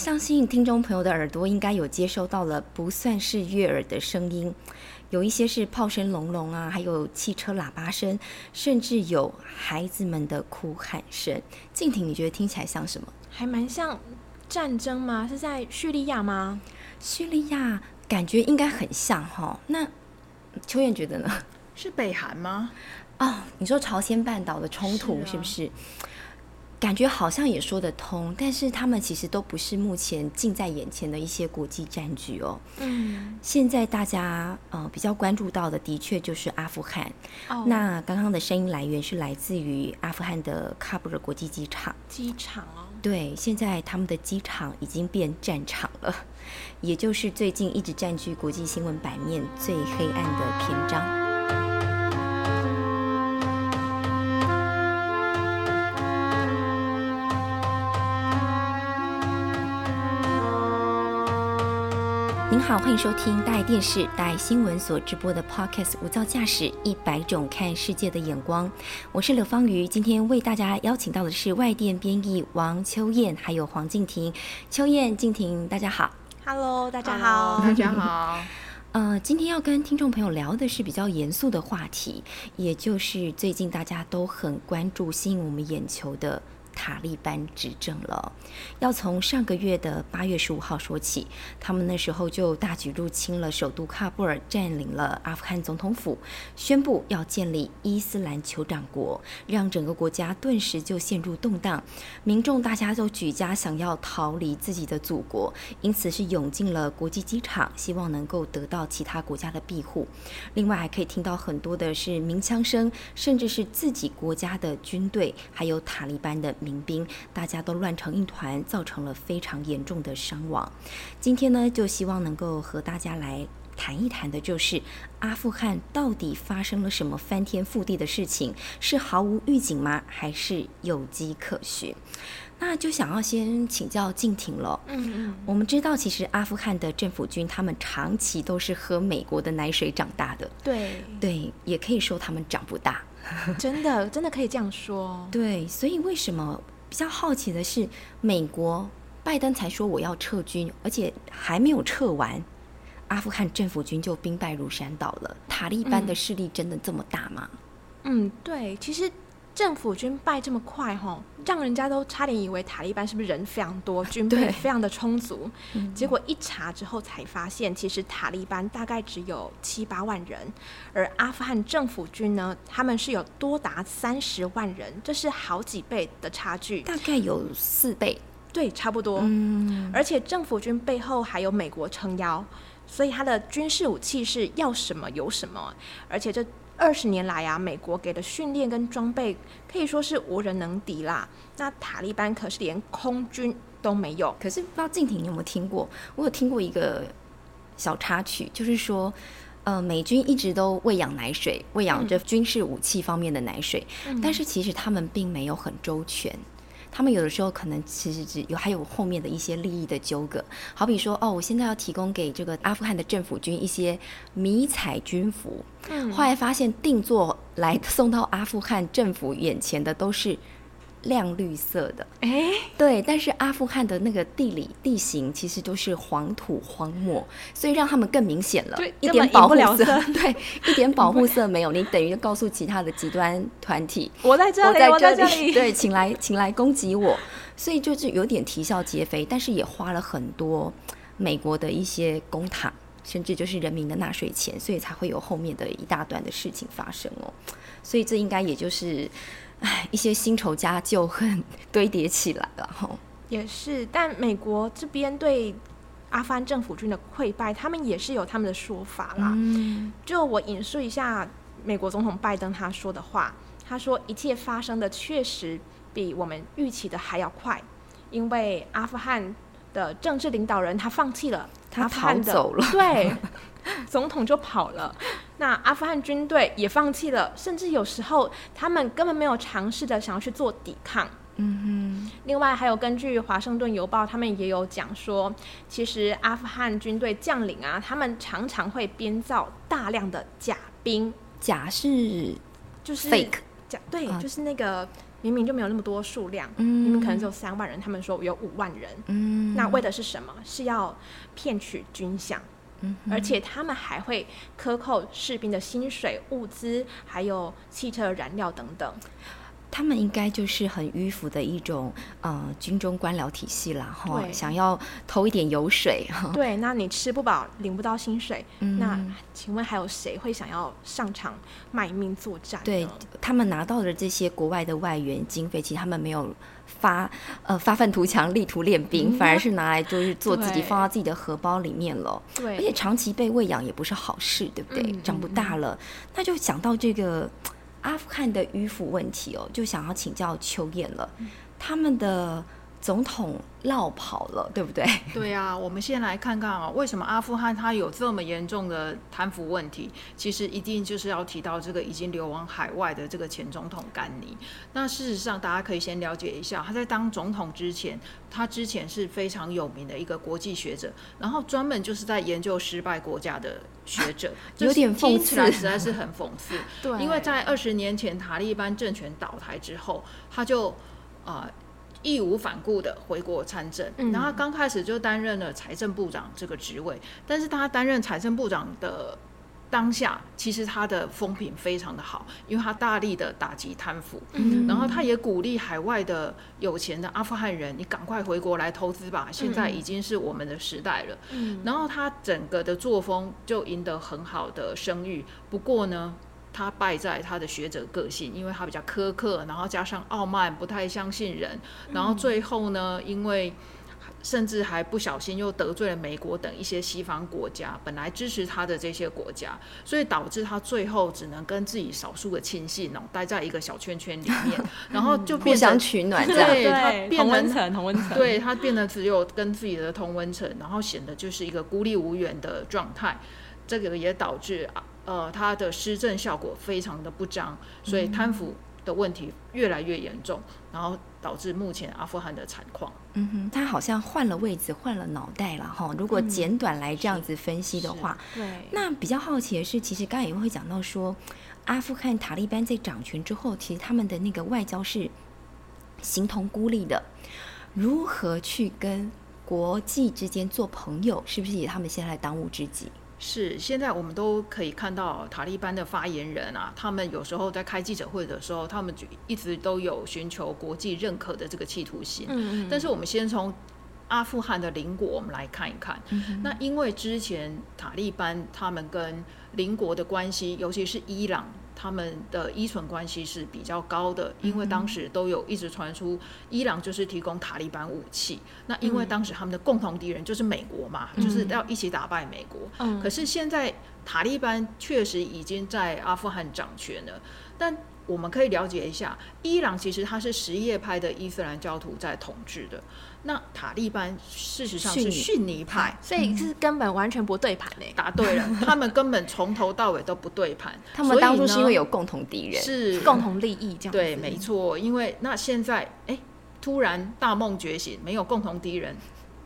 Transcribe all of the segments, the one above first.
相信听众朋友的耳朵应该有接收到了不算是悦耳的声音，有一些是炮声隆隆啊，还有汽车喇叭声，甚至有孩子们的哭喊声。静婷，你觉得听起来像什么？还蛮像战争吗？是在叙利亚吗？叙利亚感觉应该很像哈。那秋燕觉得呢？是北韩吗？哦，你说朝鲜半岛的冲突是不是？感觉好像也说得通，但是他们其实都不是目前近在眼前的一些国际战局哦。嗯，现在大家呃比较关注到的，的确就是阿富汗。哦，那刚刚的声音来源是来自于阿富汗的喀布尔国际机场。机场哦，对，现在他们的机场已经变战场了，也就是最近一直占据国际新闻版面最黑暗的篇章。好，欢迎收听大爱电视、大爱新闻所直播的 Podcast《无噪驾驶一百种看世界的眼光》，我是柳芳瑜。今天为大家邀请到的是外电编译王秋燕，还有黄静婷。秋燕、静婷，大家好。Hello，大家 Hello，好，大家好。呃，今天要跟听众朋友聊的是比较严肃的话题，也就是最近大家都很关注、吸引我们眼球的塔利班执政了。要从上个月的八月十五号说起，他们那时候就大举入侵了首都喀布尔，占领了阿富汗总统府，宣布要建立伊斯兰酋长国，让整个国家顿时就陷入动荡。民众大家都举家想要逃离自己的祖国，因此是涌进了国际机场，希望能够得到其他国家的庇护。另外还可以听到很多的是鸣枪声，甚至是自己国家的军队，还有塔利班的兵，大家都乱成一团，造成了非常严重的伤亡。今天呢，就希望能够和大家来。谈一谈的就是阿富汗到底发生了什么翻天覆地的事情？是毫无预警吗？还是有迹可循？那就想要先请教静婷了。嗯嗯，我们知道，其实阿富汗的政府军他们长期都是喝美国的奶水长大的，对，对，也可以说他们长不大。真的真的可以这样说。对，所以为什么比较好奇的是，美国拜登才说我要撤军，而且还没有撤完，阿富汗政府军就兵败如山倒了。塔利班的势力真的这么大吗？嗯，对，其实政府军败这么快哈，让人家都差点以为塔利班是不是人非常多，军备非常的充足。嗯结果一查之后才发现，其实塔利班大概只有七八万人，而阿富汗政府军呢，他们是有多达三十万人，这是好几倍的差距。大概有四倍。对，差不多。嗯，而且政府军背后还有美国撑腰，所以他的军事武器是要什么有什么。而且这二十年来啊，美国给的训练跟装备可以说是无人能敌啦。那塔利班可是连空军都没有。可是不知道静婷你有没有听过？我有听过一个小插曲，就是说，呃，美军一直都喂养奶水，喂养着军事武器方面的奶水，但是其实他们并没有很周全。他们有的时候可能其实只有还有后面的一些利益的纠葛，好比说，哦，我现在要提供给这个阿富汗的政府军一些迷彩军服，嗯。后来发现定做来送到阿富汗政府眼前的都是亮绿色的，哎，对，但是阿富汗的那个地理地形其实都是黄土荒漠，所以让他们更明显了，一点保护色，对，一点保护色没有，你等于告诉其他的极端团体，我在这里，我在这里。对，请来请来攻击我，所以就是有点啼笑皆非，但是也花了很多美国的一些公帑，甚至就是人民的纳税钱，所以才会有后面的一大段的事情发生哦。所以这应该也就是，唉，一些新仇加旧恨堆叠起来了哈。也是，但美国这边对阿富汗政府军的溃败，他们也是有他们的说法啦。嗯就我引述一下美国总统拜登他说的话，他说一切发生的确实比我们预期的还要快，因为阿富汗的政治领导人他放弃了，他逃走了对，总统就跑了。那阿富汗军队也放弃了，甚至有时候他们根本没有尝试的想要去做抵抗。嗯哼另外，还有根据《华盛顿邮报》，他们也有讲说，其实阿富汗军队将领啊，他们常常会编造大量的假兵，假是就是 fake，假对，啊就是那个明明就没有那么多数量，嗯明明可能只有三万人，他们说有五万人，嗯那为的是什么？是要骗取军饷。而且他们还会克扣士兵的薪水、物资，还有汽车燃料等等。他们应该就是很迂腐的一种呃军中官僚体系啦，哈，对想要偷一点油水哈。对，那你吃不饱，领不到薪水，嗯那请问还有谁会想要上场卖命作战？对他们拿到的这些国外的外援经费，其实他们没有发呃发愤图强、力图练兵，嗯反而是拿来就是做自己放到自己的荷包里面了。对，而且长期被喂养也不是好事，对不对？嗯长不大了，那就想到这个阿富汗的迂腐问题哦，就想要请教秋燕了。嗯他们的总统落跑了，对不对？对啊，我们先来看看啊、为什么阿富汗它有这么严重的贪腐问题？其实一定就是要提到这个已经流亡海外的这个前总统甘尼。那事实上，大家可以先了解一下，他在当总统之前，他之前是非常有名的一个国际学者，然后专门就是在研究失败国家的学者，有点听讽刺实在是很讽刺。对，因为在二十年前塔利班政权倒台之后，他就呃义无反顾的回国参政，嗯然后他刚开始就担任了财政部长这个职位，但是他担任财政部长的。当下其实他的风评非常的好，因为他大力的打击贪腐，嗯然后他也鼓励海外的有钱的阿富汗人，你赶快回国来投资吧，现在已经是我们的时代了。嗯然后他整个的作风就赢得很好的声誉。不过呢，他败在他的学者个性，因为他比较苛刻，然后加上傲慢，不太相信人，然后最后呢，因为甚至还不小心又得罪了美国等一些西方国家，本来支持他的这些国家，所以导致他最后只能跟自己少数的亲信哦待在一个小圈圈里面，然后就互变成相取暖这样。对他，变温层，同温层，对他变得只有跟自己的同温层，然后显得就是一个孤立无援的状态。这个也导致啊呃他的施政效果非常的不彰，所以贪腐的问题越来越严重，然后导致目前阿富汗的惨况。嗯哼，他好像换了位置，换了脑袋了哈。如果嗯简短来这样子分析的是话，对，那比较好奇的是，其实刚才也会讲到说，阿富汗塔利班在掌权之后，其实他们的那个外交是形同孤立的，如何去跟国际之间做朋友，是不是也他们现在的当务之急？是，现在我们都可以看到塔利班的发言人啊，他们有时候在开记者会的时候，他们就一直都有寻求国际认可的这个企图心。嗯嗯，但是我们先从阿富汗的邻国，我们来看一看。那因为之前塔利班他们跟邻国的关系，尤其是伊朗，他们的依存关系是比较高的，因为当时都有一直传出伊朗就是提供塔利班武器。那因为当时他们的共同敌人就是美国嘛，就是要一起打败美国。嗯可是现在塔利班确实已经在阿富汗掌权了，但我们可以了解一下，伊朗其实它是什叶派的伊斯兰教徒在统治的，那塔利班事实上是逊尼派。所以是根本完全不对盘嘞。答对了，他们根本从头到尾都不对盘。他们当初是因为有有共同敌人，是共同利益这样。对，没错。因为那现在哎，突然大梦觉醒，没有共同敌人，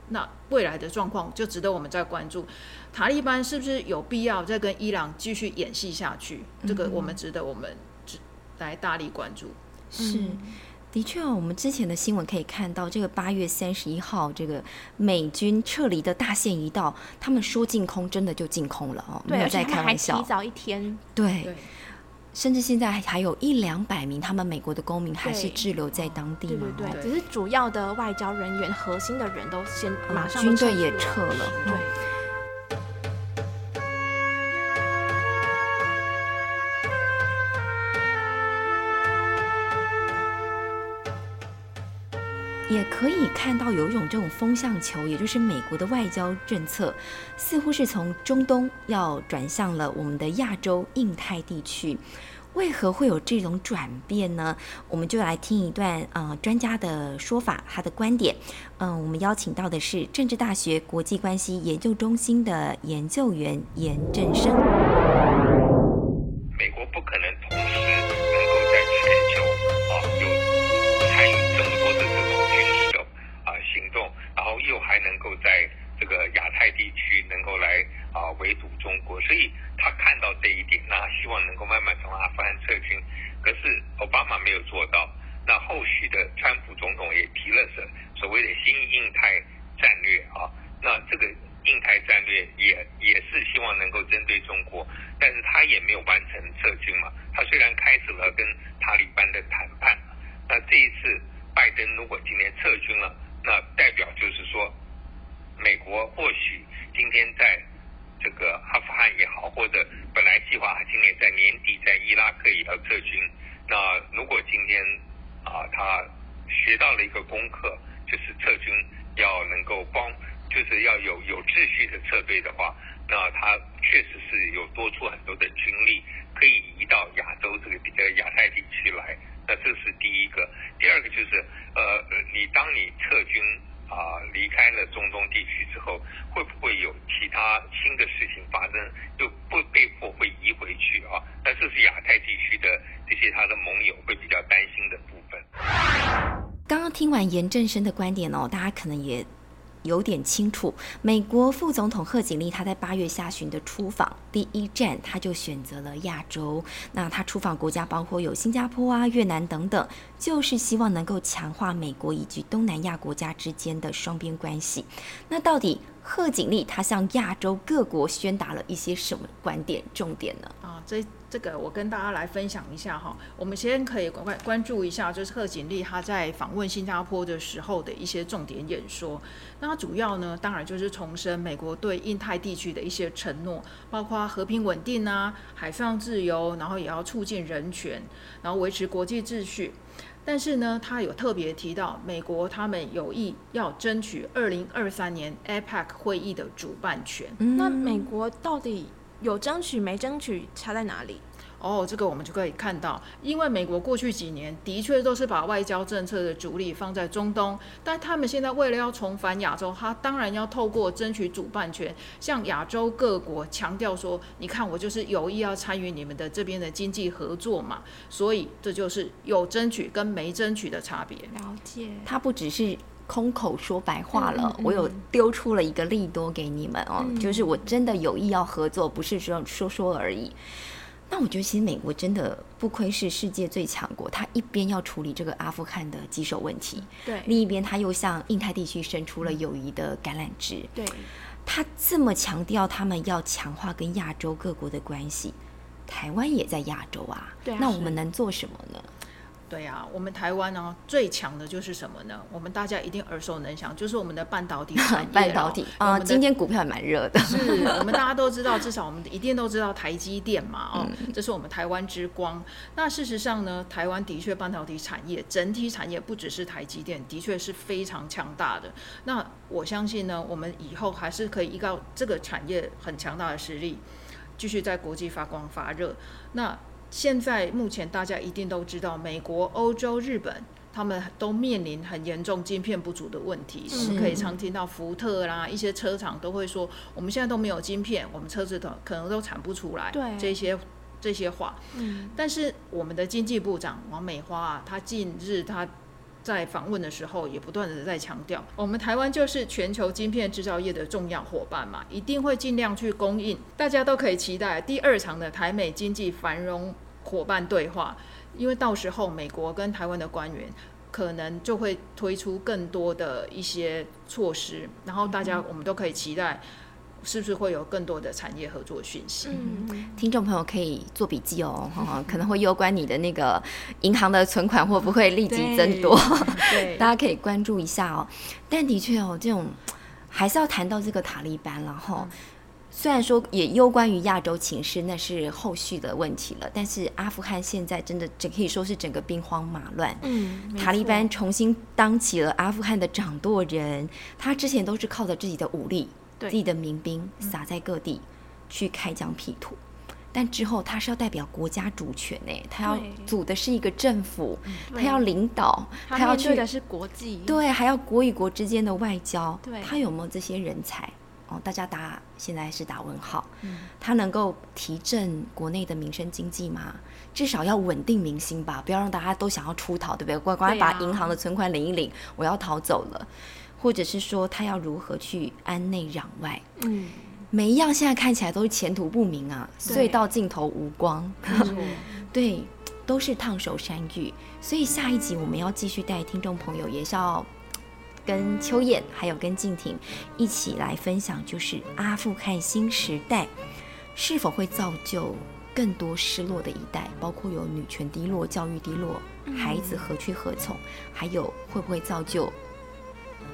那未来的状况就值得我们再关注。塔利班是不是有必要再跟伊朗继续演戏下去？这个我们值得我们只来大力关注。是。的确哦，我们之前的新闻可以看到，这个八月三十一号，这个美军撤离的大限一到，他们说净空，真的就净空了哦，没对，有在开玩笑。提早一天，对，对，甚至现在还有一两百名他们美国的公民还是滞留在当地对嘛对只是主要的外交人员、核心的人都先马上军队也撤了。对也可以看到有一种这种风向球，也就是美国的外交政策，似乎是从中东要转向了我们的亚洲、印太地区。为何会有这种转变呢？我们就来听一段呃专家的说法，他的观点。嗯，我们邀请到的是政治大学国际关系研究中心的研究员严正生。美国不可能同时能够在全然后又还能够在这个亚太地区能够来啊围堵中国，所以。他看到这一点，那希望能够慢慢从阿富汗撤军，可是奥巴马没有做到。那后续的川普总统也提了是所谓的新印太战略啊，那这个印太战略也也是希望能够针对中国，但是他也没有完成撤军嘛。他虽然开始了跟塔利班的谈判，那这一次拜登如果今年撤军了，那代表就是说，美国或许今天在。这个阿富汗也好，或者本来计划今年在年底在伊拉克也要撤军，那如果今天啊他学到了一个功课，就是撤军要能够帮，就是要有有秩序的撤退的话，那他确实是有多出很多的军力可以移到亚洲这个比较亚太地区来，那这是第一个。第二个就是呃，你当你撤军。啊，离开了中东地区之后，会不会有其他新的事情发生，就不被迫会移回去啊？那这是亚太地区的这些他的盟友会比较担心的部分。刚刚听完严正生的观点哦，大家可能也。有点清楚，美国副总统贺锦丽他在八月下旬的出访，第一站他就选择了亚洲。那他出访国家包括有新加坡啊、越南等等，就是希望能够强化美国以及东南亚国家之间的双边关系。那到底？贺锦丽他向亚洲各国宣达了一些什么观点重点呢？啊，这这个我跟大家来分享一下哈。我们先可以关关注一下，就是贺锦丽她在访问新加坡的时候的一些重点演说。那主要呢，当然就是重申美国对印太地区的一些承诺，包括和平稳定啊、海上自由，然后也要促进人权，然后维持国际秩序。但是呢，他有特别提到，美国他们有意要争取二零二三年 APEC 会议的主办权。那美国到底有争取没争取，差在哪里？哦，这个我们就可以看到，因为美国过去几年的确都是把外交政策的主力放在中东，但他们现在为了要重返亚洲，他当然要透过争取主办权，向亚洲各国强调说：“你看，我就是有意要参与你们的这边的经济合作嘛。”所以这就是有争取跟没争取的差别。了解，他不只是空口说白话了，我有丢出了一个利多给你们哦，就是我真的有意要合作，不是说说说而已。那我觉得，其实美国真的不愧是世界最强国，他一边要处理这个阿富汗的棘手问题，对，另一边他又向印太地区伸出了友谊的橄榄枝，对，他这么强调他们要强化跟亚洲各国的关系，台湾也在亚洲啊，对，那我们能做什么呢？对啊，我们台湾呢最强的就是什么呢？我们大家一定耳熟能详，就是我们的半导体产业。半导体啊，今天股票也蛮热的。是我们大家都知道，至少我们一定都知道台积电嘛，哦，这是我们台湾之光。那事实上呢，台湾的确半导体产业整体产业不只是台积电，的确是非常强大的。那我相信呢，我们以后还是可以依靠这个产业很强大的实力，继续在国际发光发热。那现在目前大家一定都知道，美国、欧洲、日本，他们都面临很严重晶片不足的问题。我们可以常听到福特啦，一些车厂都会说，我们现在都没有晶片，我们车子都可能都产不出来。对这些这些话，嗯，但是我们的经济部长王美花啊，他近日他。在访问的时候，也不断的在强调，我们台湾就是全球晶片制造业的重要伙伴嘛，一定会尽量去供应。大家都可以期待第二场的台美经济繁荣伙伴对话，因为到时候美国跟台湾的官员可能就会推出更多的一些措施，然后大家我们都可以期待。是不是会有更多的产业合作讯息？嗯，听众朋友可以做笔记哦，哈，可能会攸关你的那个银行的存款会不会立即增多？对，大家可以关注一下哦。但的确哦，这种还是要谈到这个塔利班，然后虽然说也攸关于亚洲情势，那是后续的问题了。但是阿富汗现在真的整可以说是整个兵荒马乱。嗯，塔利班重新当起了阿富汗的掌舵人，他之前都是靠着自己的武力、自己的民兵撒在各地去开疆辟土，但之后他是要代表国家主权呢，他要对组的是一个政府，他要领导，他要去的是国际，对，还要国与国之间的外交，对他有没有这些人才？哦，大家打现在是打问号。嗯他能够提振国内的民生经济吗？至少要稳定民心吧，不要让大家都想要出逃，对不对？乖乖把银行的存款领一领，我要逃走了。或者是说他要如何去安内攘外？嗯，每一样现在看起来都是前途不明啊，对隧道尽头无光。对，都是烫手山芋。所以下一集我们要继续带听众朋友，也是要跟秋燕还有跟静婷一起来分享，就是阿富汗新时代是否会造就更多失落的一代，包括有女权低落、教育低落、孩子何去何从，还有会不会造就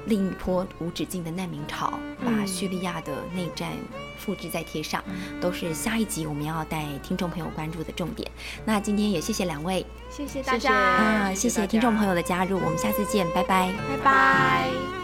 另一波无止境的难民潮，把嗯叙利亚的内战复制再贴上，都是下一集我们要带听众朋友关注的重点。那今天也谢谢两位谢谢大家，啊，谢谢听众朋友的加入，我们下次见，拜拜。拜拜。